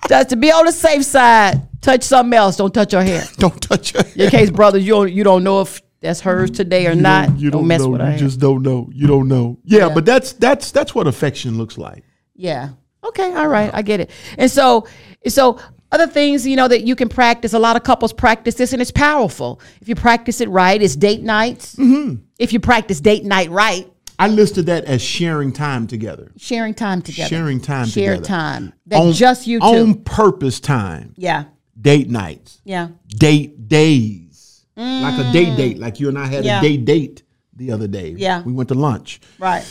Just to be on the safe side, touch something else. Don't touch her hair. *laughs* don't touch her. In case, brothers, you don't, you don't know if that's hers today or not. You don't, don't, mess know. with her You just don't know. You don't know. Yeah, Yeah. but that's that's that's what affection looks like. Yeah. Okay. All right. I get it. And so, so other things, you know, that you can practice. A lot of couples practice this, and it's powerful. If you practice it right, it's date nights. Mm-hmm. If you practice date night right, I listed that as sharing time together. sharing time together. Sharing time Shared together. time. That On- just you two. On purpose time. yeah. Date nights. Yeah. Date days. Like a day date. Like you and I had Yeah. a day date the other day. Yeah. We went to lunch. Right.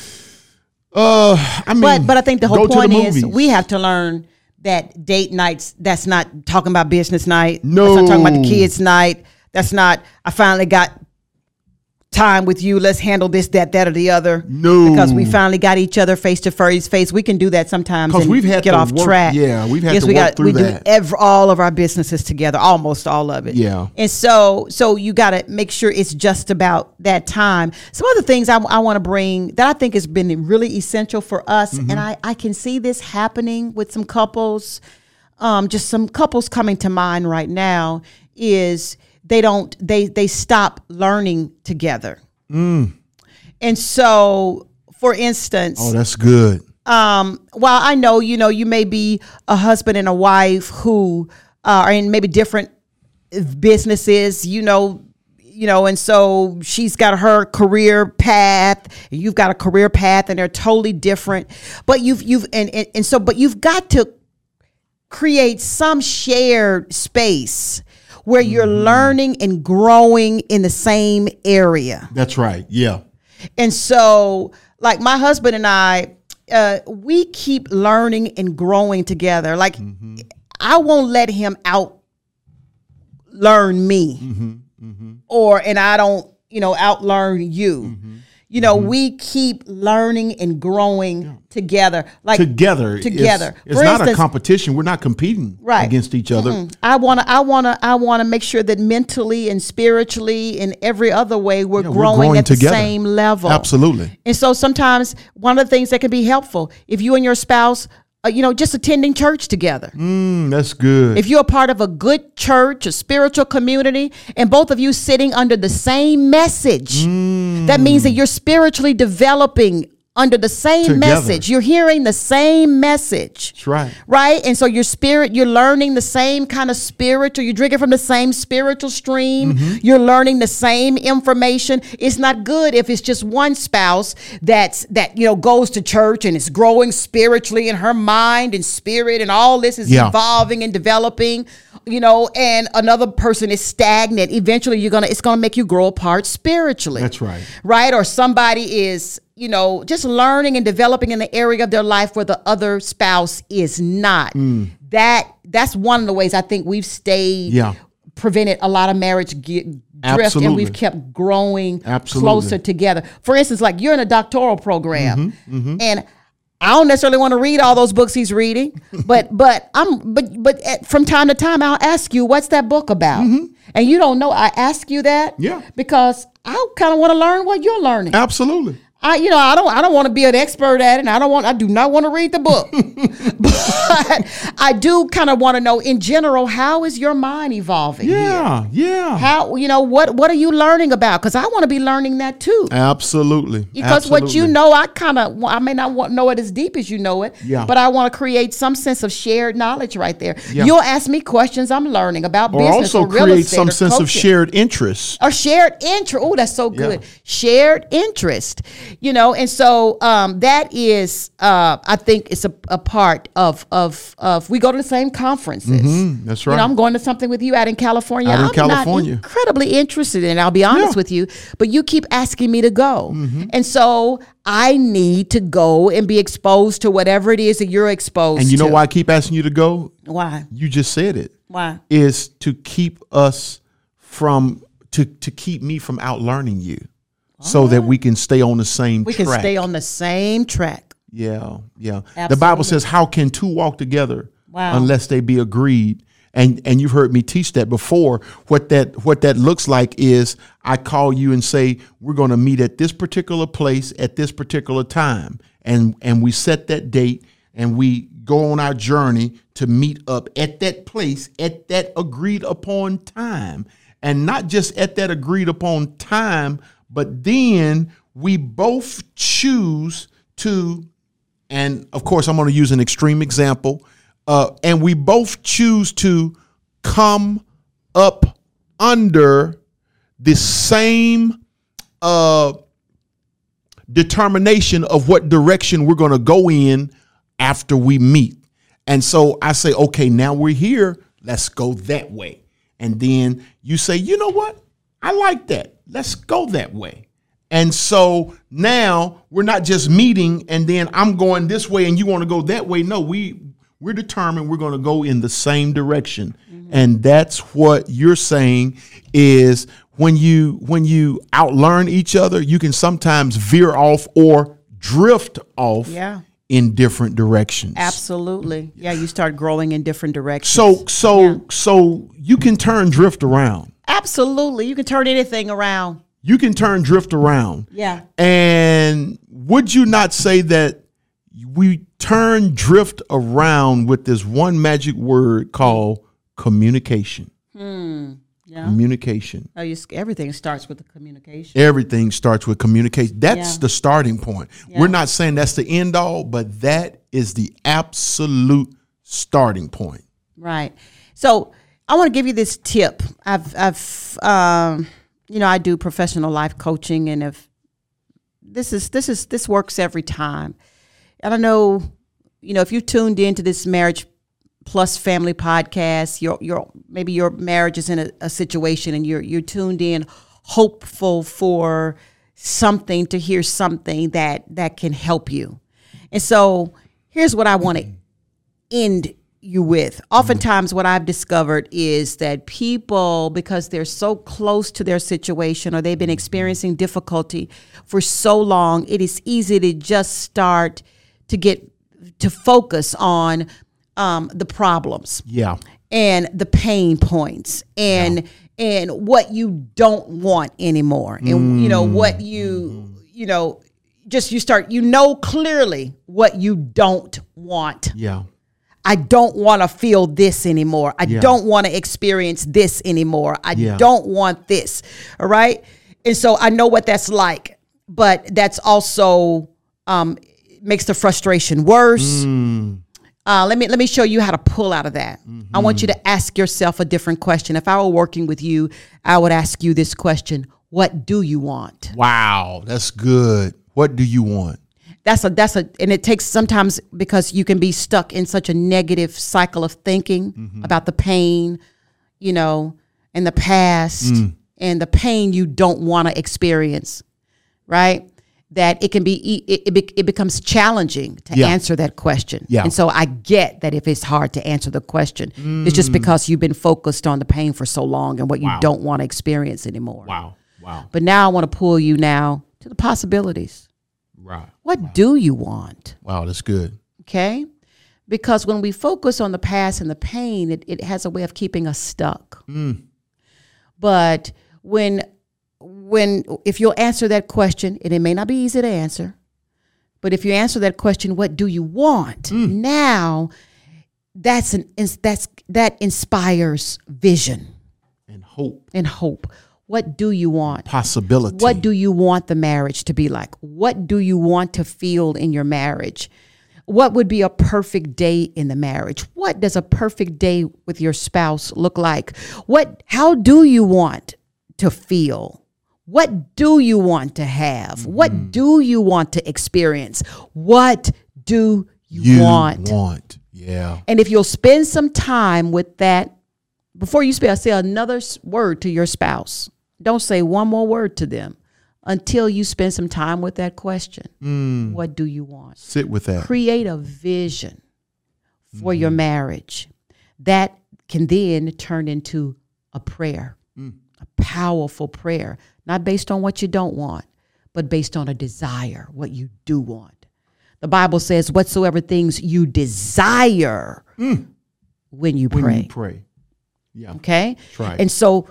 Uh I mean But but I think the whole point is movies. we have to learn that date nights. That's not talking about business night. No. That's not talking about the kids night. That's not. I finally got time with you. Let's handle this, that, that, or the other. No. because we finally got each other face to face. Face. We can do that sometimes. 'Cause and we've had get off work- track. yeah, we've had yes, to we got, through we that. do ev- all of our businesses together, almost all of it. Yeah. And so, so you got to make sure it's just about that time. Some other things I, I want to bring that I think has been really essential for us, Mm-hmm. and I, I can see this happening with some couples. Um, just some couples coming to mind right now is they don't they they stop learning together. And so, for instance, Oh, that's good. um, while I know, you know, you may be a husband and a wife who uh, are in maybe different businesses, you know, you know, and so she's got her career path, and you've got a career path, and they're totally different. But you've you've and and, and so, but you've got to create some shared space where you're mm-hmm. learning and growing in the same area. That's right. Yeah. And so, like my husband and I, uh, we keep learning and growing together. Like mm-hmm. I won't let him out learn me, mm-hmm, or and I don't, you know, out learn you. You know, we keep learning and growing together. Like Together. Together. It's, For not a competition. We're not competing Right. against each other. Mm. I want to I want to I want to make sure that mentally and spiritually and every other way we're, Yeah, we're growing, growing at together. the same level. Absolutely. And so sometimes one of the things that can be helpful if you and your spouse uh, you know just attending church together. Mm, that's good. If you're a part of a good church, a spiritual community, and both of you sitting under the same message, that means that you're spiritually developing under the same Together. message. You're hearing the same message that's right. right? And so your spirit, you're learning the same kind of spiritual, you're drinking from the same spiritual stream, mm-hmm. you're learning the same information. It's not good if it's just one spouse that's that you know goes to church and is growing spiritually in her mind and spirit and all this is Yeah. evolving and developing, you know, and another person is stagnant. Eventually you're gonna it's gonna make you grow apart spiritually. That's right. Right? Or somebody is you know, just learning and developing in the area of their life where the other spouse is not. Mm. That that's one of the ways I think we've stayed Yeah. prevented a lot of marriage get, drift and we've kept growing Absolutely. closer together. For instance, like you're in a doctoral program Mm-hmm, and I don't necessarily want to read all those books he's reading, *laughs* but but I'm but but at, from time to time I'll ask you what's that book about, and you don't know. I ask you that, Mm-hmm. Yeah. because I kind of want to learn what you're learning. Absolutely. I, you know, I don't, I don't want to be an expert at it. And I don't want, I do not want to read the book, *laughs* but I do kind of want to know, in general, how is your mind evolving? here? Yeah. Yeah. How, you know, what, what are you learning about? Because I want to be learning that too. Absolutely. Because what you know, I kind of, I may not want know it as deep as you know it, Yeah. but I want to create some sense of shared knowledge right there. Yeah. You'll ask me questions I'm learning about or business also or create some or sense of shared interest. a shared interest. Oh, that's so good. Yeah. Shared interest, you know, and so um, that is, uh, I think, it's a, a part of of of. We go to the same conferences. Mm, that's You right. know, I'm going to something with you out in California. Out in I'm California. not incredibly interested in. I'll be honest Yeah. Mm-hmm. with you, but you keep asking me to go, and so I need to go and be exposed to whatever it is that you're exposed. and you know to. why I keep asking you to go? Why? You just said it. Why? Is to keep us from to to keep me from out learning you, so that we can stay on the same track. We track. can stay on the same track. Yeah, yeah. The Bible says, "How can two walk together Wow. unless they be agreed?" And and you've heard me teach that before. What that what that looks like is, I call you and say, "We're going to meet at this particular place at this particular time," and and we set that date and we go on our journey to meet up at that place at that agreed upon time, and not just at that agreed upon time, but then we both choose to and of course, I'm going to use an extreme example. Uh, and we both choose to come up under the same uh, determination of what direction we're going to go in after we meet. And so I say, okay, now we're here. Let's go that way. And then you say, you know what? I like that. Let's go that way. And so now we're not just meeting and then I'm going this way and you want to go that way. No, we we're determined we're going to go in the same direction. Mm-hmm. And that's what you're saying is when you when you outlearn each other, you can sometimes veer off or drift off Yeah. in different directions. Absolutely. Yeah, you start growing in different directions. So so so you can turn drift around. Absolutely. You can turn anything around. You can turn drift around. Yeah. And would you not say that we turn drift around with this one magic word called communication? Hmm. Yeah. Communication. Oh, you, everything starts with the communication. Everything starts with communication. That's Yeah. the starting point. We're not saying that's the end all, but that is the absolute starting point. Right. So I want to give you this tip. I've, I've, um, you know, I do professional life coaching, and if this is this is this works every time. And I know, you know, if you tuned into this marriage plus family podcast, your your maybe your marriage is in a, a situation, and you're you're tuned in, hopeful for something to hear something that that can help you. And so here's what I want to end you with. Oftentimes, what I've discovered is that people, because they're so close to their situation or they've been experiencing difficulty for so long, it is easy to just start to get to focus on um, the problems Yeah. and the pain points and and what you don't want anymore and you know what you you know just you start you know clearly what you don't want Yeah. I don't want to feel this anymore. I Yeah. don't want to experience this anymore. I Yeah. don't want this. All right. And so I know what that's like, but that's also um, makes the frustration worse. Uh, let me let me show you how to pull out of that. I want you to ask yourself a different question. If I were working with you, I would ask you this question: What do you want? Wow. That's good. What do you want? That's a that's a and it takes sometimes because you can be stuck in such a negative cycle of thinking mm-hmm. about the pain you know and the past mm. and the pain you don't want to experience right that it can be it, it, it becomes challenging to Yeah. answer that question Yeah. and so i get that if it's hard to answer the question it's just mm. because you've been focused on the pain for so long and what you don't want to experience anymore Wow. Wow. but now i want to pull you now to the possibilities Right. what do you want Wow. That's good. okay? Because when we focus on the past and the pain, it, it has a way of keeping us stuck. Mm. But when when if you'll answer that question, and it may not be easy to answer, but if you answer that question, what do you want? Mm. Now that's an that's that inspires vision And hope. and hope. What do you want? Possibility. What do you want the marriage to be like? What do you want to feel in your marriage? What would be a perfect day in the marriage? What does a perfect day with your spouse look like? What how do you want to feel? What do you want to have? What mm-hmm. do you want to experience? What do you, you want? want? Yeah. And if you'll spend some time with that, before you spell, say another word to your spouse. Don't say one more word to them until you spend some time with that question. Mm. What do you want? Sit with that. Create a vision for your mm-hmm. marriage that can then turn into a prayer, mm. a powerful prayer, not based on what you don't want, but based on a desire, what you do want. The Bible says, whatsoever things you desire mm. when you when pray. you pray. Yeah. Okay? Right. And so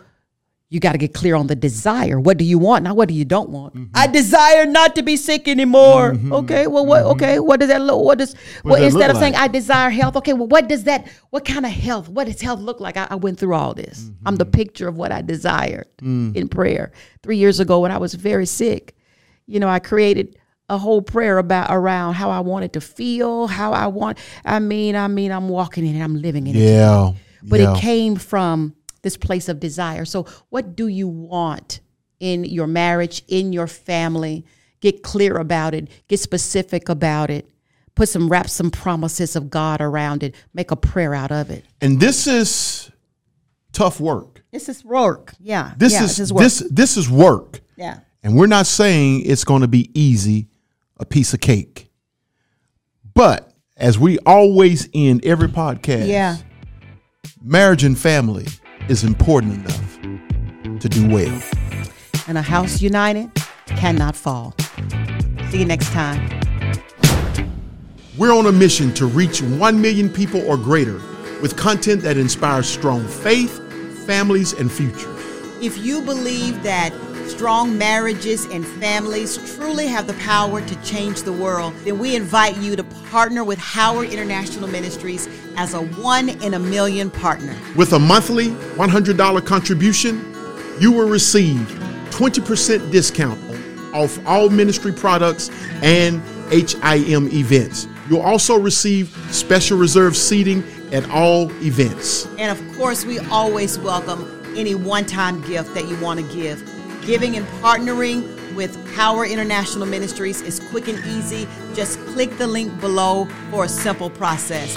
you got to get clear on the desire. What do you want? Not what do you don't want. I desire not to be sick anymore. Okay. Well, what? Okay. What does that look? What does? well, does instead of saying? I desire health. Okay. Well, what does that? What kind of health? What does health look like? I, I went through all this. I'm the picture of what I desired in prayer. Three years ago, when I was very sick, you know, I created a whole prayer about around how I wanted to feel, how I want. I mean, I mean, I'm walking in it. I'm living in it Yeah. but yeah. it came from this place of desire. So, what do you want in your marriage, in your family? Get clear about it, get specific about it, put some, wrap some promises of God around it, make a prayer out of it. and this is tough work. This is work. Yeah. This yeah, is work. this this is work. Yeah. And we're not saying it's going to be easy, a piece of cake. But as we always end every podcast, Yeah. marriage and family is important enough to do well. And a house united cannot fall. See you next time. We're on a mission to reach 1 million people or greater with content that inspires strong faith, families, and futures. If you believe that strong marriages and families truly have the power to change the world, then we invite you to partner with Howard International Ministries as a one in a million partner. With a monthly $100 contribution, you will receive 20% discount off all ministry products and HIM events. You'll also receive special reserved seating at all events. And of course, we always welcome any one time gift that you want to give. Giving and partnering with Howard International Ministries is quick and easy. Just click the link below for a simple process.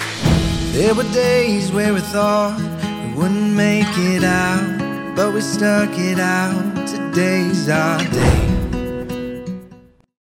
There were days where we thought we wouldn't make it out, but we stuck it out. Today's our day.